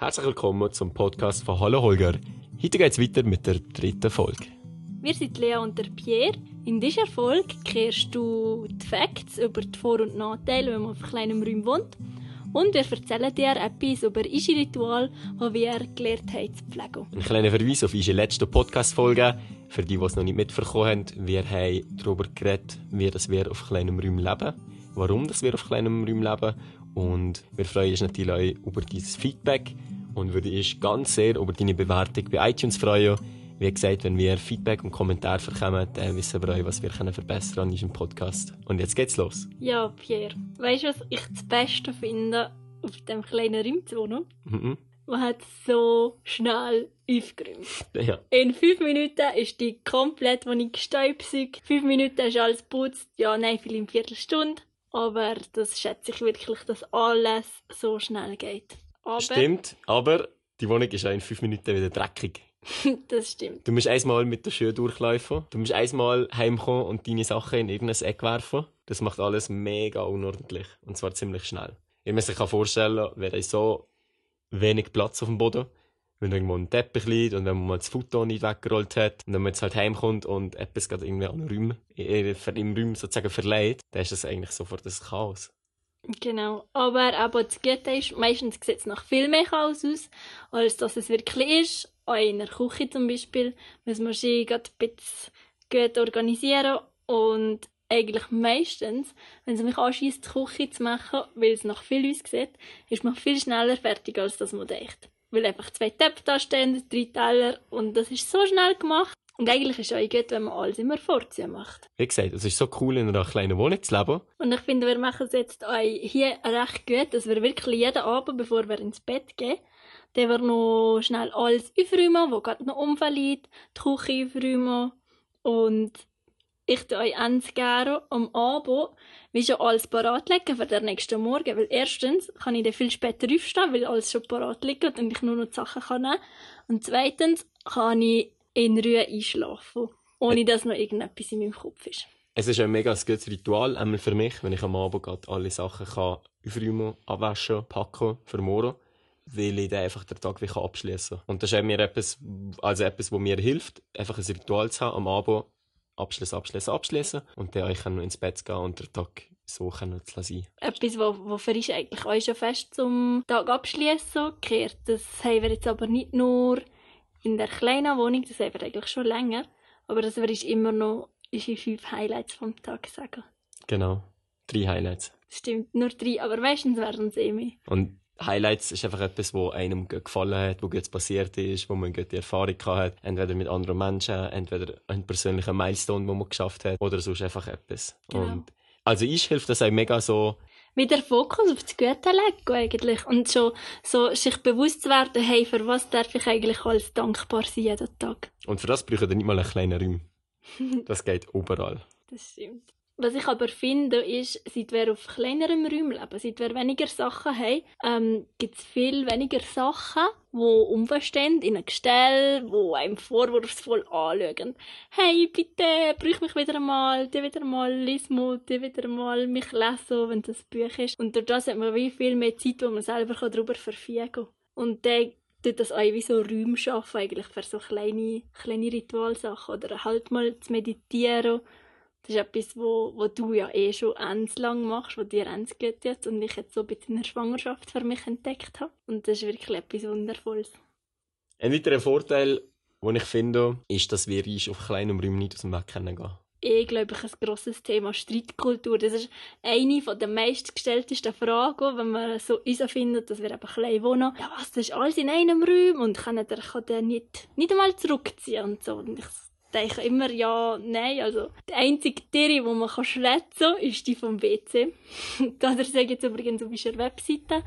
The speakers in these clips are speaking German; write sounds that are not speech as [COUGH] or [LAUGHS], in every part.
Herzlich willkommen zum Podcast von Hallo Holger. Heute geht es weiter mit der dritten Folge. Wir sind Lea und der Pierre. In dieser Folge kehrst du die Facts über die Vor- und Nachteile, wenn man auf kleinem Raum wohnt. Und wir erzählen dir etwas über unsere Ritual, das wir gelernt haben zu pflegen. Ein kleiner Verweis auf unsere letzte Podcast-Folge. Für die, die es noch nicht mitbekommen haben, wir haben darüber geredet, wie das wir auf kleinem Raum leben, warum das wir auf kleinem Raum leben und wir freuen uns natürlich auch über dieses Feedback und würden uns ganz sehr über deine Bewertung bei iTunes freuen. Wie gesagt, wenn wir Feedback und Kommentare bekommen, dann wissen wir auch, was wir verbessern können an diesem Podcast. Und jetzt geht's los. Ja, Pierre, weißt du, was ich das Beste finde, auf dem kleinen wohnen? Mhm. Man hat so schnell aufgeräumt. [LAUGHS] Ja. In fünf Minuten ist die komplett Wohnung gestaubsaugt. Fünf Minuten ist alles geputzt. Ja, nein, vielleicht eine Viertelstunde. Aber das schätze ich wirklich, dass alles so schnell geht. Aber Stimmt, aber die Wohnung ist auch in fünf Minuten wieder dreckig. [LAUGHS] das stimmt. Du musst einmal mit der Schuhe durchlaufen. Du musst einmal heimkommen und deine Sachen in irgendein Eck werfen. Das macht alles mega unordentlich. Und zwar ziemlich schnell. Ihr müsst euch vorstellen, wir haben so wenig Platz auf dem Boden. Wenn irgendwo ein Teppich liegt und wenn man mal das Foto nicht weggerollt hat und wenn man jetzt halt heimkommt und etwas gerade irgendwie an Räumen, äh, im Raum sozusagen verleiht, dann ist das eigentlich sofort ein Chaos. Genau. Aber aber das Gute ist, meistens sieht es nach viel mehr Chaos aus, als dass es wirklich ist. Auch in der Küche zum Beispiel muss man sich gerade ein bisschen gut organisieren und eigentlich meistens, wenn es mich anschießt, die Küche zu machen, weil es nach viel aussieht, ist man viel schneller fertig, als das man denkt. Weil einfach zwei Töpfe da stehen, drei Teller und das ist so schnell gemacht. Und eigentlich ist es auch gut, wenn man alles immer vorziehen macht. Wie gesagt, es ist so cool, in einer kleinen Wohnung zu leben. Und ich finde, wir machen es jetzt auch hier recht gut, dass wir wirklich jeden Abend, bevor wir ins Bett gehen, dann wir noch schnell alles aufräumen, was gerade noch umfällt, die Küche aufräumen und ich tue euch ganz gerne am Abend wie schon alles parat legen für den nächsten Morgen, weil erstens kann ich dann viel später aufstehen, weil alles schon parat liegt und ich nur noch die Sachen kann nehmen und zweitens kann ich in Ruhe einschlafen, ohne dass noch irgendetwas in meinem Kopf ist. Es ist ein mega gutes Ritual, einmal für mich, wenn ich am Abend gerade alle Sachen kann aufräumen, abwaschen, packen für morgen, weil ich dann einfach den Tag wie abschließen kann. Und das ist mir etwas, also etwas, was mir hilft, einfach ein Ritual zu haben, am Abend abschließen, abschließen, abschließen und dann ich noch ins Bett gehen und den Tag so können zu lassen. Etwas, was wo, wo für uns eigentlich auch schon fest zum Tag abschließen gehört. Das haben wir jetzt aber nicht nur in der kleinen Wohnung, das haben wir eigentlich schon länger, aber das würde ich immer noch unsere fünf Highlights vom Tag sagen. Genau. Drei Highlights. Stimmt, nur drei, aber meistens werden es eh mehr. Und Highlights ist einfach etwas, wo einem gefallen hat, wo gut passiert ist, wo man gute Erfahrung hat. Entweder mit anderen Menschen, entweder einen persönlichen Milestone, den man geschafft hat, oder sonst einfach etwas. Genau. Und also ich hilft das auch mega so, Mit der Fokus auf das Gute legen eigentlich und so, so sich bewusst zu werden, hey, für was darf ich eigentlich alles dankbar sein jeden Tag. und für das braucht ihr nicht mal einen kleinen Raum. [LAUGHS] Das geht überall. Das stimmt. Was ich aber finde, ist, seit wir auf kleinerem Raum leben, seit wir weniger Sachen haben, ähm, gibt es viel weniger Sachen, die umstehen in einem Gestell, die einem vorwurfsvoll anschauen. Hey, bitte, brüch mich wieder mal, die wieder mal, lies mal, die wieder mal mich lesen, wenn das Buch ist. Und durch das hat man wie viel mehr Zeit, wo man selber darüber verfügen kann. Und dann tut das auch wie so Räume schaffen, eigentlich für so kleine, kleine Ritualsachen. Oder halt mal zu meditieren. Das ist etwas, wo, wo du ja eh schon ganz lang machst, wo dir ganz gut tut und ich jetzt so in der Schwangerschaft für mich entdeckt habe. Und das ist wirklich etwas Wundervolles. Ein weiterer Vorteil, den ich finde, ist, dass wir uns auf kleinem Raum nicht aus dem Weg können gehen. Eh, glaube ich, ein grosses Thema Streitkultur. Das ist eine der meistgestelltesten Fragen, wenn man so uns findet, dass wir eben klein wohnen. Ja, was, das ist alles in einem Raum und kann der, kann der nicht, nicht einmal zurückziehen und so. Und ich denke immer, ja, nein, also die einzige Tiere, die man kann schwätzen kann, ist die vom WC. [LAUGHS] da sage jetzt übrigens auf unserer Webseite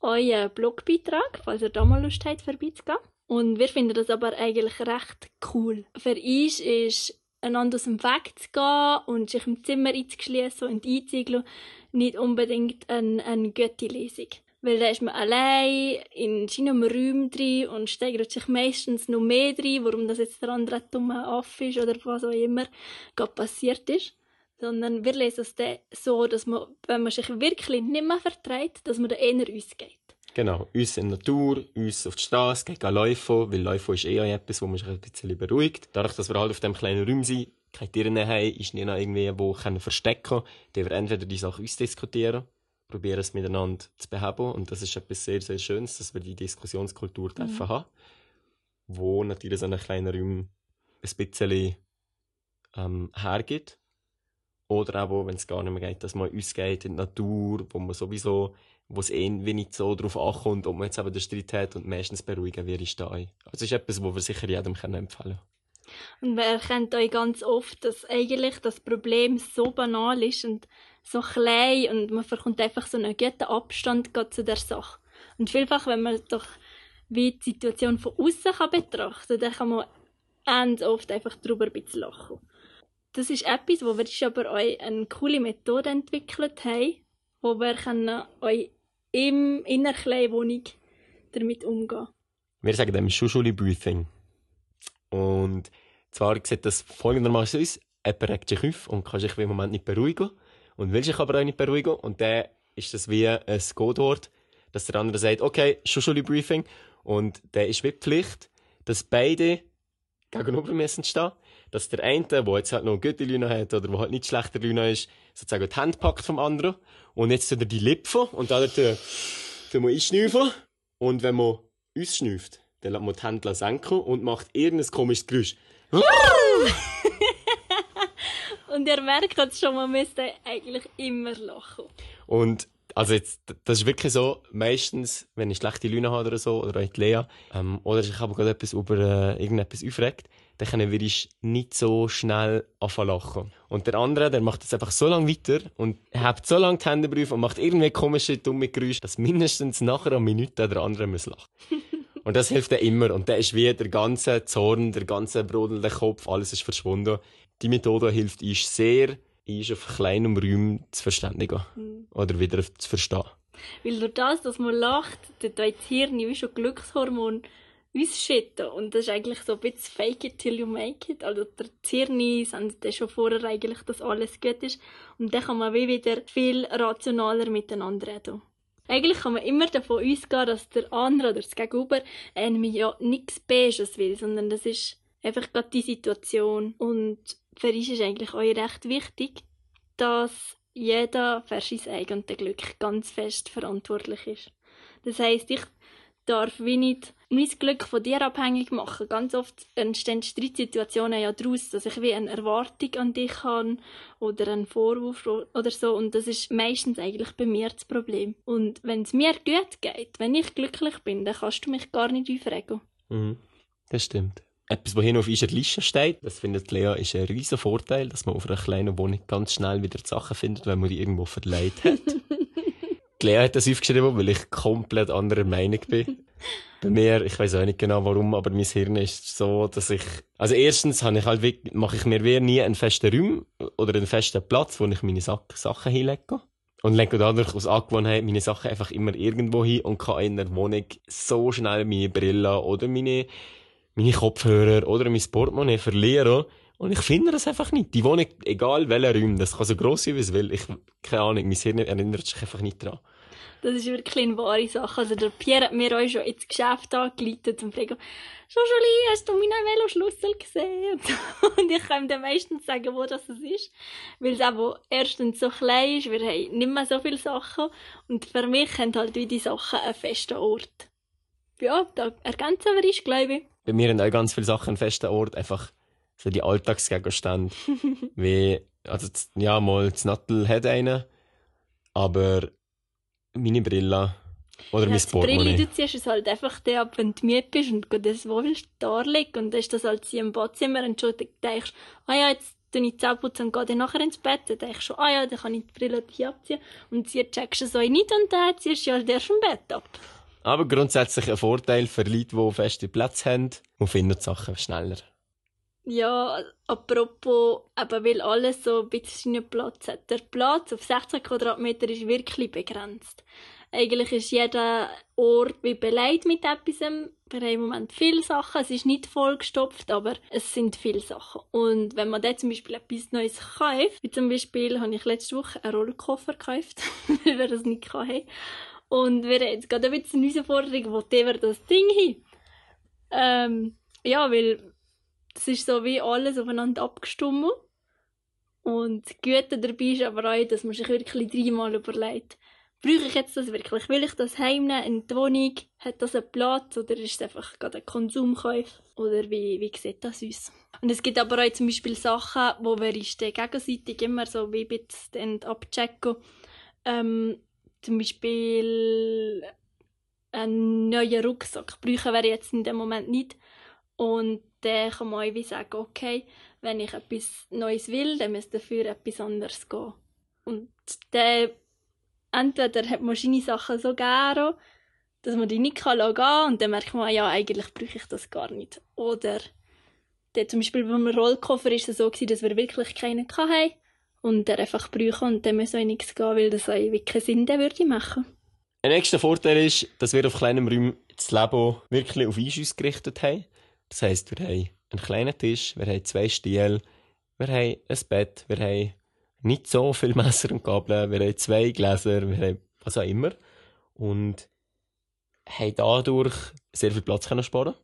euren Blogbeitrag, falls ihr da mal Lust habt, vorbeizugehen. Und wir finden das aber eigentlich recht cool. Für uns ist einander aus dem Weg zu gehen und sich im Zimmer einzuschliessen und einziegeln nicht unbedingt eine, eine gute Lösung. Weil da ist man allein in seinem Raum drin und steigert sich meistens noch mehr drin, warum das jetzt der andere dumme Affe ist oder was auch immer gerade passiert ist. Sondern wir lesen es dann so, dass man, wenn man sich wirklich nicht mehr verträgt, dass man dann eher ausgeht. Genau, uns in der Natur, uns auf die Straße, gegen Laufen, weil Laufen ist eher etwas, wo man sich ein bisschen beruhigt. Dadurch, dass wir halt auf dem kleinen Raum sind, keine Tiere haben, ist nicht noch irgendwie, wo können verstecken können, die wir entweder die Sache ausdiskutieren, probieren es miteinander zu beheben und das ist etwas sehr, sehr Schönes, dass wir die Diskussionskultur mhm. dürfen haben, wo natürlich so ein kleiner Raum ein bisschen ähm, hergibt. Oder auch, wenn es gar nicht mehr geht, dass man ausgeht in die Natur, wo man sowieso, wo es eh nicht so darauf ankommt, ob man jetzt eben den Streit hat und meistens beruhigen wir ist da. Also es ist etwas, wo wir sicher jedem empfehlen können. Und wir erkennt euch ganz oft, dass eigentlich das Problem so banal ist und so klein und man bekommt einfach so einen guten Abstand zu der Sache. Und vielfach, wenn man doch wie die Situation von außen betrachten kann, dann kann man ganz oft einfach darüber ein bisschen lachen. Das ist etwas, wo wir aber euch eine coole Methode entwickelt haben, wo wir können euch im, in einer kleinen Wohnung damit umgehen Wir sagen dem Schuschuli Breathing. Und zwar sieht das folgendermaßen aus. Jemand regt sich auf und kann sich im Moment nicht beruhigen. Und will sich aber auch nicht beruhigen. Und dann ist das wie ein Codewort, dass der andere sagt, okay, Schuschuli Briefing. Und dann ist wie Pflicht, dass beide gegenüber müssen stehen. Dass der eine, der jetzt halt noch eine gute Lüne hat oder der halt nicht schlechter Lüne ist, sozusagen die Hand packt vom anderen. Und jetzt tut er die Lippen und dann tut man einschnüffeln. Und wenn man uns schnüfft, dann lässt man die Hände senken und macht irgendein komisches Geräusch. [LAUGHS] [LAUGHS] und ihr merkt jetzt schon, man müsste eigentlich immer lachen. Und also jetzt, das ist wirklich so, meistens, wenn ich schlechte Laune habe oder so, oder auch die Lea, ähm, oder ich habe gerade etwas über äh, irgendetwas aufregt, dann können wir nicht so schnell anfangen lachen. Und der andere, der macht das einfach so lange weiter und hat so lange die Hände drauf und macht irgendwie komische, dumme Geräusche, dass mindestens nachher eine Minute der andere muss lachen. und das hilft dann immer. Und dann ist wie der ganze Zorn, der ganze brodelnde Kopf, alles ist verschwunden. Die Methode hilft uns sehr, ist auf kleinem Raum zu verständigen. Mhm. Oder wieder zu verstehen. Weil durch das, dass man lacht, tut das Hirn wie schon Glückshormon ausschütten. Und das ist eigentlich so ein bisschen fake it till you make it. Also der Hirn sendet schon vorher eigentlich, dass alles gut ist. Und dann kann man wie wieder viel rationaler miteinander reden. Eigentlich kann man immer davon ausgehen, dass der andere oder das Gegenüber einem ja nichts Beiges will, sondern das ist einfach gerade die Situation. Und für uns ist eigentlich auch recht wichtig, dass jeder für sein eigenes Glück ganz fest verantwortlich ist. Das heißt, ich darf wie nicht mein Glück von dir abhängig machen. Ganz oft entstehen Streitsituationen ja daraus, dass ich wie eine Erwartung an dich habe oder einen Vorwurf oder so. Und das ist meistens eigentlich bei mir das Problem. Und wenn es mir gut geht, wenn ich glücklich bin, dann kannst du mich gar nicht aufregen. Mhm. Das stimmt. Etwas, was hier auf unserer Liste steht, das findet Lea, ist ein riesen Vorteil, dass man auf einer kleinen Wohnung ganz schnell wieder die Sachen findet, wenn man die irgendwo verleiht hat. [LAUGHS] Lea hat das aufgeschrieben, weil ich komplett anderer Meinung bin. Bei mir, ich weiß auch nicht genau warum, aber mein Hirn ist so, dass ich, also erstens habe ich halt, mache ich mir wie nie einen festen Raum oder einen festen Platz, wo ich meine Sachen hinlege. Und lege dadurch aus Angewohnheit meine Sachen einfach immer irgendwo hin und kann in der Wohnung so schnell meine Brille oder meine meine Kopfhörer oder mein Portemonnaie verlieren. Und ich finde das einfach nicht. Die Wohnung, egal welcher Raum, das kann so gross sein, wie es will. Ich, keine Ahnung, mein Hirn erinnert sich einfach nicht dran. Das ist wirklich eine wahre Sache. Also der Pierre hat mir auch schon ins Geschäft angeleitet und fragt, Jojolie, hast du meinen Veloschlüssel gesehen? [LAUGHS] Und ich kann ihm dann meistens sagen, wo das ist. Weil es auch erstens so klein ist, wir haben nicht mehr so viele Sachen. Und für mich haben halt wie die Sachen einen festen Ort. Ja, da ergänzen wir uns, glaube ich bei mir sind auch ganz viele Sachen festen Ort, einfach so die Alltagsgegenstände. [LAUGHS] wie, also, ja, mal das Nattel hat einen, aber meine Brille oder ja, mein Portemonnaie. Brille, du ziehst es halt einfach der ab, wenn du müde bist und das willst da liegen und dann ist das halt im Badzimmer und schon denkst, ah ja, jetzt tue ich Zähne putzen und gehe dann nachher ins Bett. Dann denkst du, ah ja, dann kann ich die Brille hier abziehen. Und sie checkst du so nicht und dann ziehst du halt erst im Bett ab. Aber grundsätzlich ein Vorteil für Leute, die feste Plätze haben. Man findet Sachen schneller. Ja, apropos, eben weil alles so ein bisschen Platz hat. Der Platz auf 16 Quadratmeter ist wirklich begrenzt. Eigentlich ist jeder Ort wie beleidigt mit etwas. Wir haben im Moment viele Sachen. Es ist nicht vollgestopft, aber es sind viele Sachen. Und wenn man da zum Beispiel etwas Neues kauft, wie zum Beispiel habe ich letzte Woche einen Rollkoffer gekauft, [LAUGHS] weil wir das nicht hatten. Und wir haben jetzt gerade ein bisschen eine Herausforderung, wo wir das Ding hin. Ähm, ja, weil das ist so wie alles aufeinander abgestimmt. Und das Gute dabei ist aber auch, dass man sich wirklich dreimal überlegt, brauche ich jetzt das wirklich? Will ich das heimnehmen in die Wohnung? Hat das einen Platz? Oder ist es einfach gerade ein Konsumkauf? Oder wie, wie sieht das aus? Und es gibt aber auch zum Beispiel Sachen, wo wir uns gegenseitig immer so wie ein bisschen abchecken. Ähm, zum Beispiel einen neuen Rucksack brauchen wir jetzt in dem Moment nicht. Und dann kann man auch wie sagen, okay, wenn ich etwas Neues will, dann muss dafür etwas anderes gehen. Und dann entweder hat man seine Sachen so gerne, dass man die nicht gehen kann und dann merkt man, ja, eigentlich brauche ich das gar nicht. Oder der, zum Beispiel beim Rollkoffer ist es so gewesen, dass wir wirklich keinen hatten und der einfach brauchen und dann muss auch nichts gehen, weil das auch keinen Sinn würde machen. Ein nächster Vorteil ist, dass wir auf kleinem Räumen das Leben wirklich auf uns gerichtet haben. Das heisst, wir haben einen kleinen Tisch, wir haben zwei Stühle, wir haben ein Bett, wir haben nicht so viel Messer und Gabeln, wir haben zwei Gläser, wir haben was auch immer. Und haben dadurch sehr viel Platz können sparen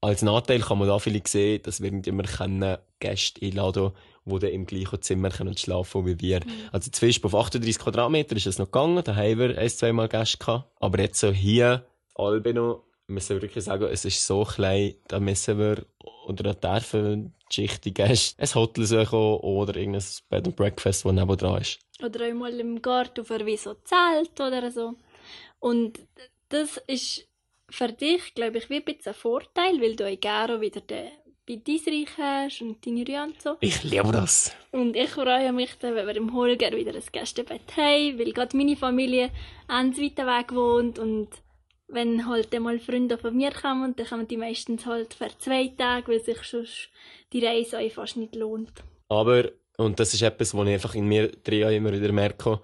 Als Nachteil kann man da vielleicht sehen, dass wir nicht immer können Gäste einladen die dann im gleichen Zimmer können schlafen wie wir. Mhm. Also Beispiel auf 38 Quadratmeter ist es noch gegangen, da haben wir ein, zweimal Gäste gehabt. Aber jetzt so hier, Albino, müssen wir wirklich sagen, es ist so klein, da müssen wir, oder da dürfen die Gäste ein Hotel suchen oder irgendein Bed and Breakfast, das nebenan ist. Oder einmal im Garten für wie so Zelt oder so. Und das ist für dich, glaube ich, wie ein bisschen ein Vorteil, weil du gerne wieder den bei Reich hast und deine Rühe und so. Ich liebe das. Und ich freue mich dann, wenn wir im Holger wieder ein Gästebett haben, weil gerade meine Familie einen weiten Weg wohnt und wenn halt einmal Freunde von mir kommen, dann kommen die meistens halt für zwei Tage, weil sich schon die Reise auch fast nicht lohnt. Aber, und das ist etwas, was ich einfach in mir drei Jahren immer wieder merke,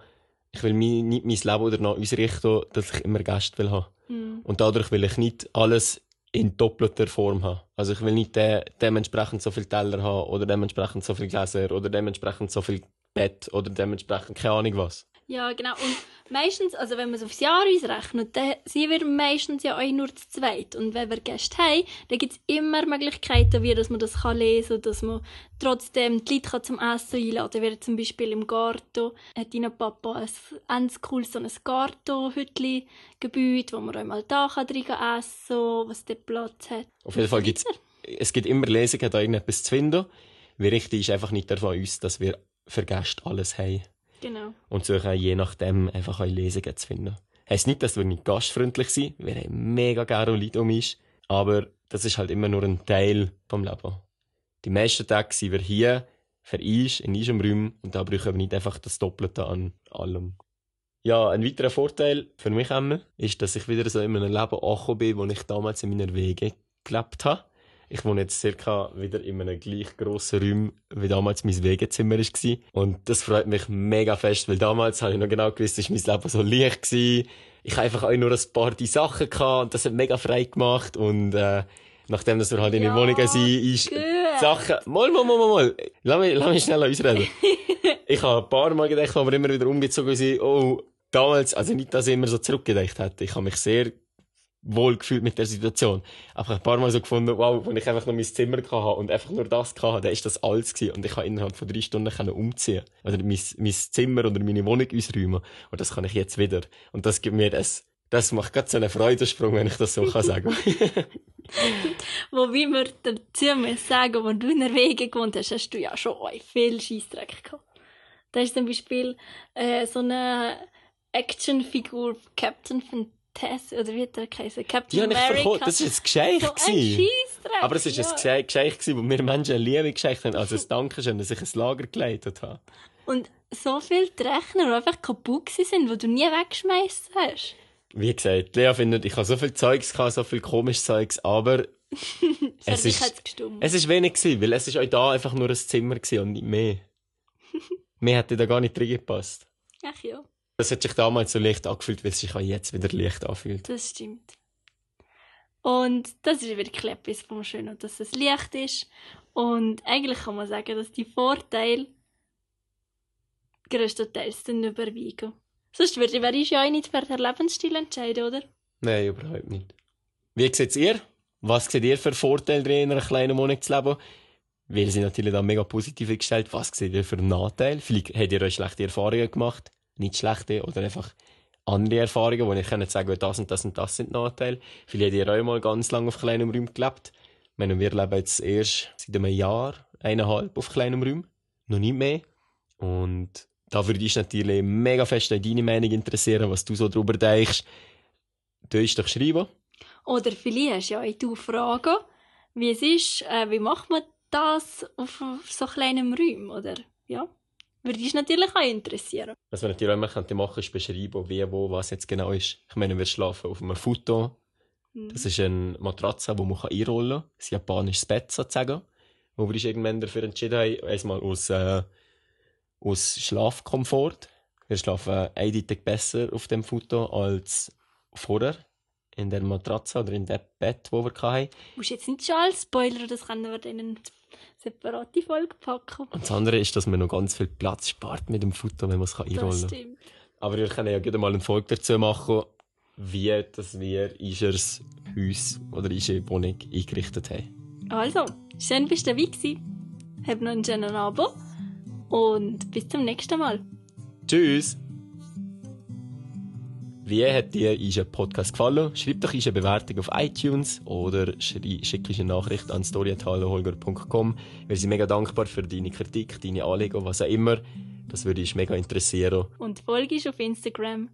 ich will nicht mein Leben oder noch ausrichten, dass ich immer Gäste will haben. Mm. Und dadurch will ich nicht alles in doppelter Form haben. Also ich will nicht de dementsprechend so viel Teller haben oder dementsprechend so viel Gläser oder dementsprechend so viel Bett oder dementsprechend keine Ahnung was. Ja, genau. Und meistens, also wenn man es aufs Jahr ausrechnet, dann sind wir meistens ja auch nur zu zweit. Und wenn wir Gäste haben, dann gibt es immer Möglichkeiten, wie dass man das kann lesen kann, dass man trotzdem die Leute zum Essen einladen kann. Zum Beispiel im Garten hat dein Papa ein ganz cooles so ein Gartenhütli-Gebäude, wo man auch mal da kann essen kann, was dort Platz hat. Auf jeden Fall gibt es gibt immer Lesungen, da irgendetwas zu finden. Wie richtig ist einfach nicht davon uns, dass wir für Gäste alles haben. Genau. Und suchen je nachdem einfach eine Lesungen zu finden. Heißt nicht, dass wir nicht gastfreundlich sind. Wir haben mega gerne Leute um uns. Aber das ist halt immer nur ein Teil vom Leben. Die meisten Tage sind wir hier für uns, in unserem Raum. Und da brauchen wir nicht einfach das Doppelte an allem. Ja, ein weiterer Vorteil für mich immer ist, dass ich wieder so in einem Leben angekommen bin, wo ich damals in meiner Wege gelebt habe. Ich wohne jetzt circa wieder in einem gleich grossen Raum, wie damals mein Wegezimmer war. Und das freut mich mega fest, weil damals habe ich noch genau gewusst, dass mein Leben so leicht war. Ich habe einfach auch nur ein paar die Sachen gehabt und das hat mega frei gemacht und, äh, nachdem dass wir halt in der Wohnung sind, ist. Sachen, mal, mal, mal, mal, mal. Lass mich, lass mich schnell ausreden. [LAUGHS] ich habe ein paar Mal gedacht, als wir immer wieder umgezogen sind, oh, damals, also nicht, dass ich immer so zurückgedacht hätte. Ich habe mich sehr wohl gefühlt mit der Situation. Einfach ein paar Mal so gefunden, wow, wenn ich einfach nur mein Zimmer hatte und einfach nur das hatte, dann ist das alles gewesen. Und ich kann innerhalb von drei Stunden können umziehen. Oder mein, mein Zimmer oder meine Wohnung ausräumen. Und das kann ich jetzt wieder. Und das gibt mir das, das macht gerade so einen Freudensprung, wenn ich das so kann [LAUGHS] sagen. [LAUGHS] Wobei wir dazu muss sagen, wenn du in der Wege gewohnt hast, hast du ja schon viel Scheissdreck gehabt. Da ist zum Beispiel äh, so eine Actionfigur Captain von Tess, oder wie der geheißen? Captain ja, America. Das war ein Geschenk. So ein Aber es war ja. ein Geschenk, das wir Menschen Liebe geschenkt haben. Also ein Dankeschön, dass ich ein Lager geleitet habe. Und so viele Rechner, die einfach kaputt sind, die du nie weggeschmeißen hast. Wie gesagt, Lea findet, ich habe so viel Zeugs gehabt, so viel komisches Zeugs, aber [LAUGHS] es, ist, es ist wenig gewesen, weil es ist auch da einfach nur ein Zimmer und nicht mehr. [LAUGHS] mehr hätte da gar nicht drin gepasst. Ach ja. Das hat sich damals so leicht angefühlt, wie es sich auch jetzt wieder leicht anfühlt. Das stimmt. Und das ist wirklich etwas vom Schönen, dass es leicht ist. Und eigentlich kann man sagen, dass die Vorteile größtenteils dann überwiegen. Sonst würde ich ja auch nicht für den Lebensstil entscheiden, oder? Nein, überhaupt nicht. Wie seht ihr? Was seht ihr für Vorteile drin, in einer kleinen Wohnung zu leben? Weil sie natürlich da mega positiv gestellt. Was seht ihr für Nachteile? Vielleicht habt ihr euch schlechte Erfahrungen gemacht. Nicht schlechte oder einfach andere Erfahrungen, wo ich kann sagen, das und das und das sind Nachteile. Vielleicht habt ihr auch mal ganz lange auf kleinem Raum gelebt. Ich meine, wir leben jetzt erst seit einem Jahr, eineinhalb auf kleinem Raum. Noch nicht mehr. Und da würde ich natürlich mega fest an deine Meinung interessieren, was du so darüber denkst. Du hast doch schreiben. Oder vielleicht hast du ja auch Fragen, wie es ist, äh, wie macht man das auf so kleinem Raum, oder? Ja. Würde dich natürlich auch interessieren. Was wir natürlich auch immer machen könnte, ist beschreiben, wie, wo, was jetzt genau ist. Ich meine, wir schlafen auf einem Foto. Mhm. Das ist eine Matratze, die man einrollen kann. Ein japanisches Bett sozusagen. Wo wir uns irgendwann dafür entschieden haben, erstmal aus, äh, aus Schlafkomfort. Wir schlafen eindeutig besser auf dem Foto als vorher in der Matratze oder in dem Bett, wo wir hatten. Du musst jetzt nicht schon als Spoiler, das können wir in eine separate Folge packen. Und das andere ist, dass man noch ganz viel Platz spart mit dem Foto, wenn man es einrollen kann. Das stimmt. Aber wir können ja gerne mal eine Folge dazu machen, wie dass wir Ischers Haus oder Ische Wohnung eingerichtet haben. Also, schön bist du dabei gewesen. Hab noch einen schönen Abend und bis zum nächsten Mal. Tschüss! Wie hat dir unser Podcast gefallen? Schreib doch eine Bewertung auf iTunes oder schick eine Nachricht an storyathalleholger.com. Wir sind mega dankbar für deine Kritik, deine Anliegen, was auch immer. Das würde uns mega interessieren. Und folge auf Instagram